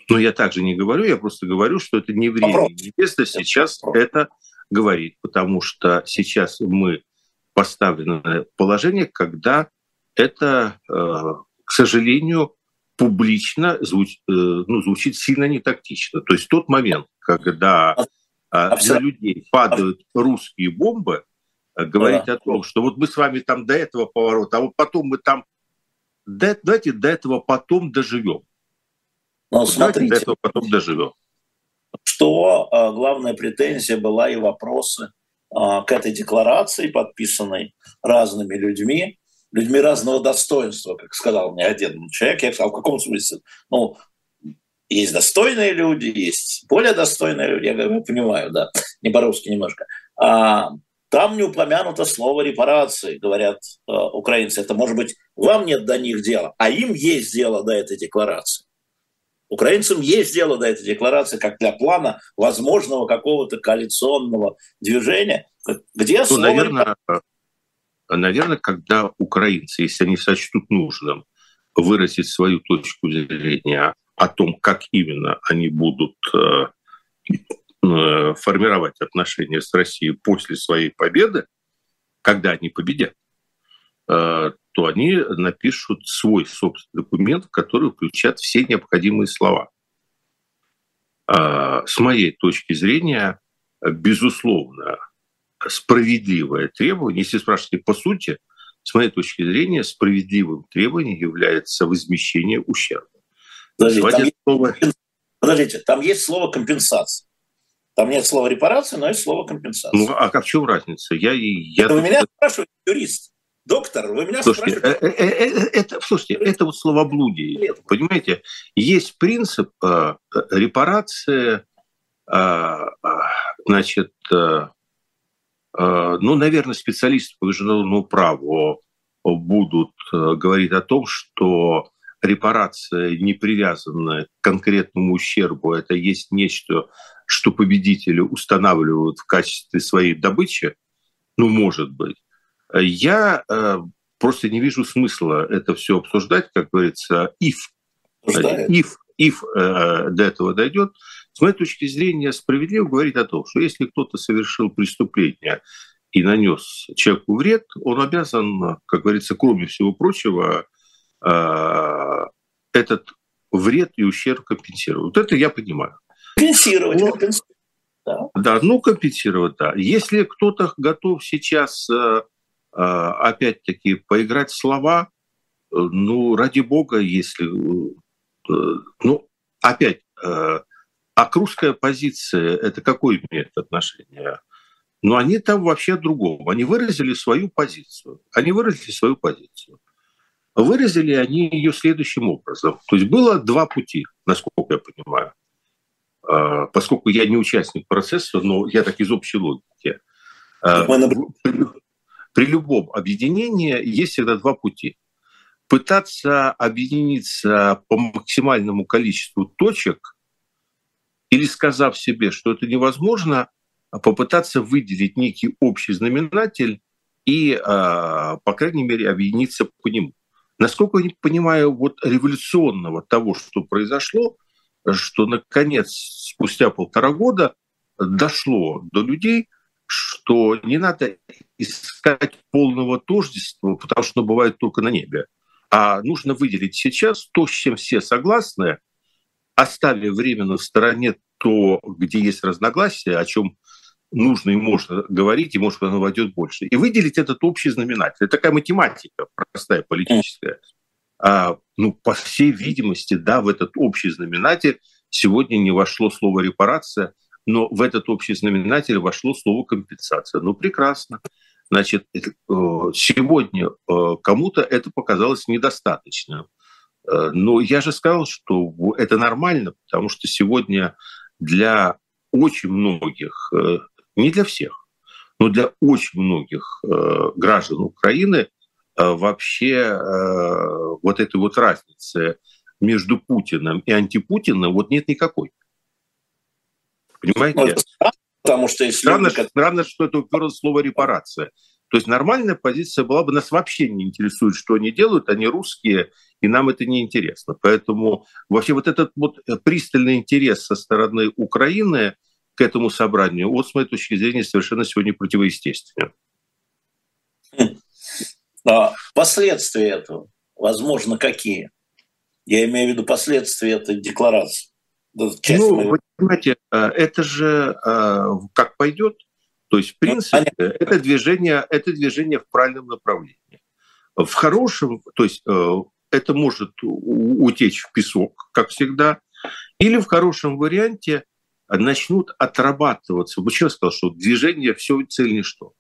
Ну, я также не говорю, я просто говорю, что это не время Вопрос. и не место сейчас Вопрос. это говорить, потому что сейчас мы поставлены в положение, когда это, э, к сожалению, публично звуч, э, ну, звучит сильно не тактично. То есть тот момент, когда а для людей падают русские бомбы, э, говорить да. о том, что вот мы с вами там до этого поворота, а вот потом мы там, давайте до этого потом доживем. Ну, вот смотрите, до этого потом доживем. Что а, главная претензия была и вопросы а, к этой декларации, подписанной разными людьми, людьми разного достоинства, как сказал мне один человек. Я сказал, в каком смысле? Ну, есть достойные люди, есть более достойные люди. Я говорю, понимаю, да, не по-русски немножко. А, там не упомянуто слово репарации, говорят э, украинцы. Это, может быть, вам нет до них дела, а им есть дело до этой декларации. Украинцам есть дело до этой декларации, как для плана возможного какого-то коалиционного движения, где ну, слово наверное, наверное, когда украинцы, если они сочтут нужным выразить свою точку зрения о том, как именно они будут э, э, формировать отношения с Россией после своей победы, когда они победят, э, то они напишут свой собственный документ, который включает все необходимые слова. С моей точки зрения, безусловно, справедливое требование, если спрашиваете по сути, с моей точки зрения, справедливым требованием является возмещение ущерба. Подождите, там, есть, слово... подождите, там есть слово компенсация. Там нет слова репарация, но есть слово компенсация. Ну, а в чем разница? Я, я это вы меня спрашиваете, юрист. Доктор, вы меня слушайте, спрашиваете? Э, э, э, это, слушайте, это вот словоблудие. Нет. Понимаете, есть принцип э, репарации, э, значит, э, ну, наверное, специалисты по международному праву будут говорить о том, что репарация, не привязанная к конкретному ущербу, это есть нечто, что победители устанавливают в качестве своей добычи, ну, может быть. Я э, просто не вижу смысла это все обсуждать, как говорится, if, if, if э, до этого дойдет. С моей точки зрения, справедливо говорить о том, что если кто-то совершил преступление и нанес человеку вред, он обязан, как говорится, кроме всего прочего, э, этот вред и ущерб компенсировать. Вот это я понимаю. Компенсировать, Но, компенсировать. Да. да, ну компенсировать, да. Если кто-то готов сейчас э, а, опять-таки, поиграть в слова, э, ну, ради бога, если... Э, ну, опять, э, а к позиция, это какое имеет отношение? Ну, они там вообще другого. Они выразили свою позицию. Они выразили свою позицию. Выразили они ее следующим образом. То есть было два пути, насколько я понимаю. А, поскольку я не участник процесса, но я так из общей логики. А, при любом объединении есть всегда два пути. Пытаться объединиться по максимальному количеству точек или сказав себе, что это невозможно, а попытаться выделить некий общий знаменатель и, по крайней мере, объединиться по нему. Насколько я понимаю, вот революционного того, что произошло, что, наконец, спустя полтора года дошло до людей – что не надо искать полного тождества, потому что оно бывает только на небе. А нужно выделить сейчас то, с чем все согласны, оставив временно в стороне то, где есть разногласия, о чем нужно и можно говорить, и, может, оно войдет больше. И выделить этот общий знаменатель. Это такая математика простая, политическая. А, ну, по всей видимости, да, в этот общий знаменатель сегодня не вошло слово «репарация», но в этот общий знаменатель вошло слово компенсация. Ну, прекрасно. Значит, э, сегодня э, кому-то это показалось недостаточно. Э, но я же сказал, что это нормально, потому что сегодня для очень многих, не для всех, но для очень многих граждан Украины вообще вот этой вот разницы между Путиным и антипутиным вот нет никакой. Понимаете? Ну, потому что если странно, люди... странно, что это уперлось слово репарация. То есть нормальная позиция была бы, нас вообще не интересует, что они делают, они русские, и нам это не интересно. Поэтому вообще вот этот вот пристальный интерес со стороны Украины к этому собранию, вот с моей точки зрения, совершенно сегодня противоестественен. А последствия этого, возможно, какие? Я имею в виду последствия этой декларации ну, моего... вы понимаете, э, это же э, как пойдет. То есть, в ну, принципе, ну, это движение, это движение в правильном направлении. В хорошем, то есть э, это может утечь в песок, как всегда, или в хорошем варианте начнут отрабатываться. Почему я сказал, что движение все цель не что?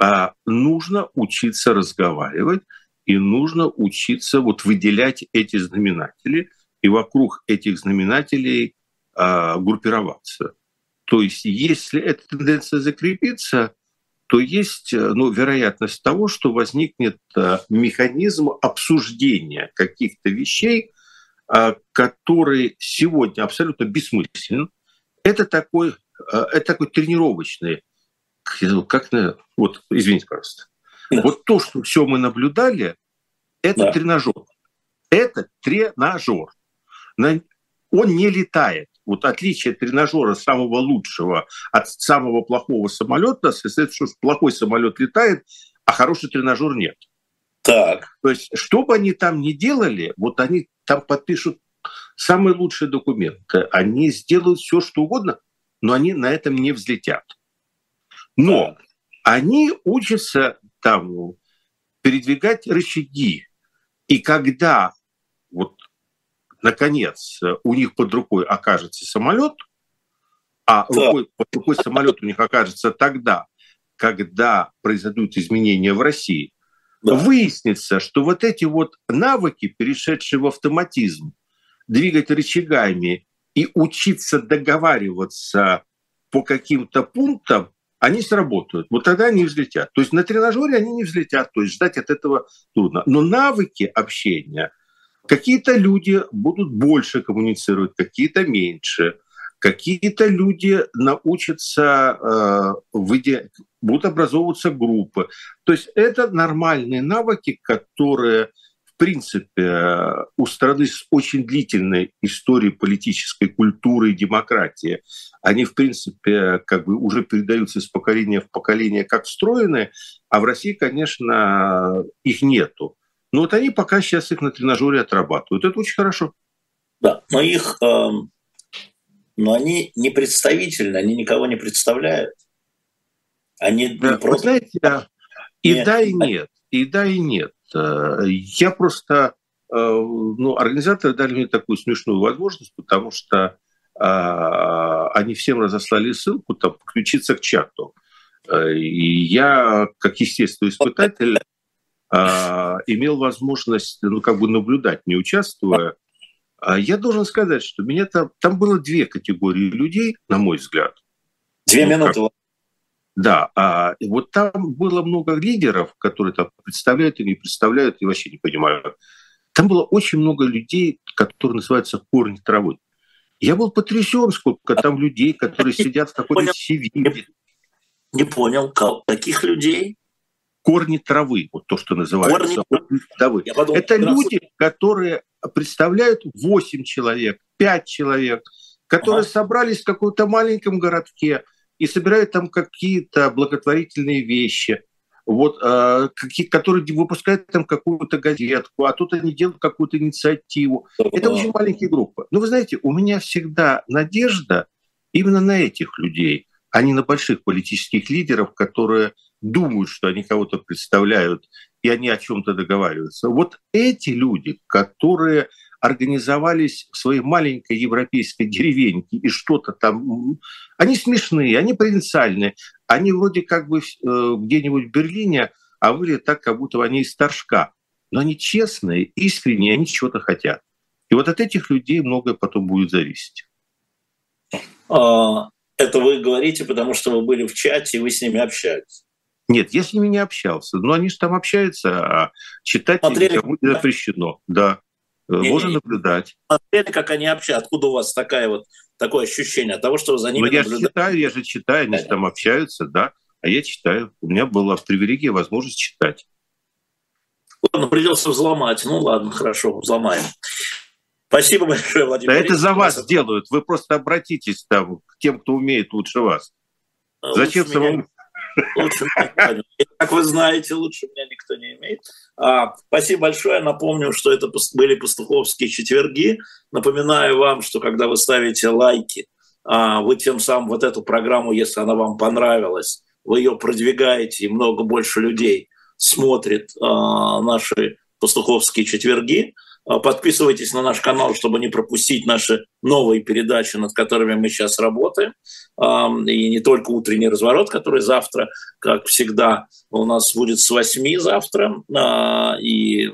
А нужно учиться разговаривать, и нужно учиться вот выделять эти знаменатели – и вокруг этих знаменателей а, группироваться. То есть если эта тенденция закрепится, то есть ну, вероятность того, что возникнет а, механизм обсуждения каких-то вещей, а, который сегодня абсолютно бессмыслен. Это такой, а, это такой тренировочный, как на, вот, извините, пожалуйста. Да. Вот то, что все мы наблюдали, это да. тренажер. Это тренажер он не летает, вот отличие тренажера самого лучшего от самого плохого самолета, состоит, что плохой самолет летает, а хороший тренажер нет. Так. То есть, что бы они там ни делали, вот они там подпишут самые лучшие документы, они сделают все, что угодно, но они на этом не взлетят. Но они учатся там передвигать рычаги. И когда вот наконец у них под рукой окажется самолет, а рукой, под рукой самолет у них окажется тогда, когда произойдут изменения в России, да. выяснится, что вот эти вот навыки, перешедшие в автоматизм, двигать рычагами и учиться договариваться по каким-то пунктам, они сработают. Вот тогда они взлетят. То есть на тренажере они не взлетят, то есть ждать от этого трудно. Но навыки общения, какие-то люди будут больше коммуницировать, какие-то меньше. Какие-то люди научатся, э, выйдя, будут образовываться группы. То есть это нормальные навыки, которые принципе, у страны с очень длительной историей политической культуры и демократии, они, в принципе, как бы уже передаются из поколения в поколение как встроенные, а в России, конечно, их нету. Но вот они пока сейчас их на тренажере отрабатывают. Это очень хорошо. Да, но их, э, но они не представительны, они никого не представляют. Они да, не просто... знаете, и нет. да, и нет, и да, и нет. Э, я просто, э, ну, организаторы дали мне такую смешную возможность, потому что а, они всем разослали ссылку, там, подключиться к чату. Э, и я, как естественный испытатель, а, имел возможность, ну, как бы наблюдать, не участвуя. А я должен сказать, что меня там, там было две категории людей, на мой взгляд. Две ну, минуты. Как, да, а вот там было много лидеров, которые там представляют и не представляют, и вообще не понимаю. Там было очень много людей, которые называются корни травы. Я был потрясен, сколько там людей, которые сидят в какой-то севиле. Не понял, каких людей? Корни травы, вот то, что называется. Корни травы. Подумал, Это люди, которые представляют 8 человек, 5 человек, которые ага. собрались в каком-то маленьком городке, и собирают там какие-то благотворительные вещи, вот, э, какие, которые выпускают там какую-то газетку, а тут они делают какую-то инициативу. Это очень маленькие группы. Но вы знаете, у меня всегда надежда именно на этих людей, а не на больших политических лидеров, которые думают, что они кого-то представляют, и они о чем-то договариваются. Вот эти люди, которые организовались в своей маленькой европейской деревеньке и что-то там... Они смешные, они провинциальные, они вроде как бы э, где-нибудь в Берлине, а выглядят так, как будто они из Торжка. Но они честные, искренние, они чего-то хотят. И вот от этих людей многое потом будет зависеть. А, это вы говорите, потому что вы были в чате, и вы с ними общались. Нет, я с ними не общался. Но они же там общаются, а читать Смотрели, никому не запрещено. Да. Можно наблюдать. Смотрели, как они общаются. Откуда у вас такая вот, такое ощущение от того, что за ними ну, я же читаю, я же читаю, они же там общаются, да. А я читаю. У меня была привилегия возможность читать. Ладно, придется взломать. Ну ладно, хорошо, взломаем. Спасибо большое, Владимир. Да это за вас делают. Вы просто обратитесь там к тем, кто умеет лучше вас. Зачем самому Лучше Как вы знаете, лучше меня никто не имеет. А, спасибо большое. Напомню, что это были пастуховские четверги. Напоминаю вам, что когда вы ставите лайки, а, вы тем самым вот эту программу, если она вам понравилась, вы ее продвигаете, и много больше людей смотрит а, наши пастуховские четверги. А, подписывайтесь на наш канал, чтобы не пропустить наши новые передачи, над которыми мы сейчас работаем. И не только утренний разворот, который завтра, как всегда, у нас будет с 8 завтра. А, и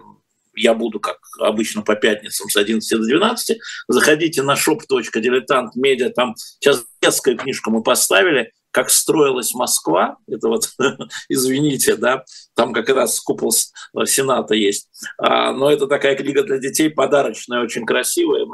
я буду, как обычно, по пятницам с 11 до 12. Заходите на shop.diletant.media, там сейчас детскую книжку мы поставили, как строилась Москва, это вот, [LAUGHS] извините, да, там как раз купол Сената есть, а, но это такая книга для детей, подарочная, очень красивая,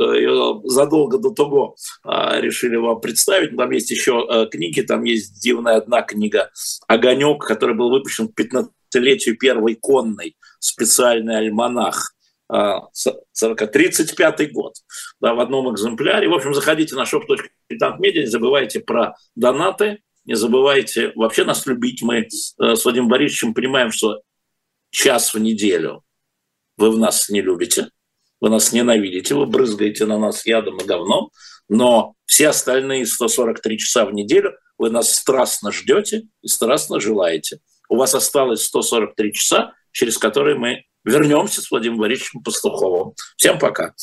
э, ее задолго до того а, решили вам представить, там есть еще э, книги, там есть дивная одна книга «Огонек», который был выпущен к 15-летию первой конной, специальный альманах, 40, 35 год да, в одном экземпляре. В общем, заходите на shop.media, не забывайте про донаты, не забывайте вообще нас любить. Мы э, с Владимиром Борисовичем понимаем, что час в неделю вы в нас не любите, вы нас ненавидите, вы брызгаете на нас ядом и говном, но все остальные 143 часа в неделю вы нас страстно ждете и страстно желаете. У вас осталось 143 часа, через которые мы вернемся с Владимиром Борисовичем Пастуховым. Всем пока.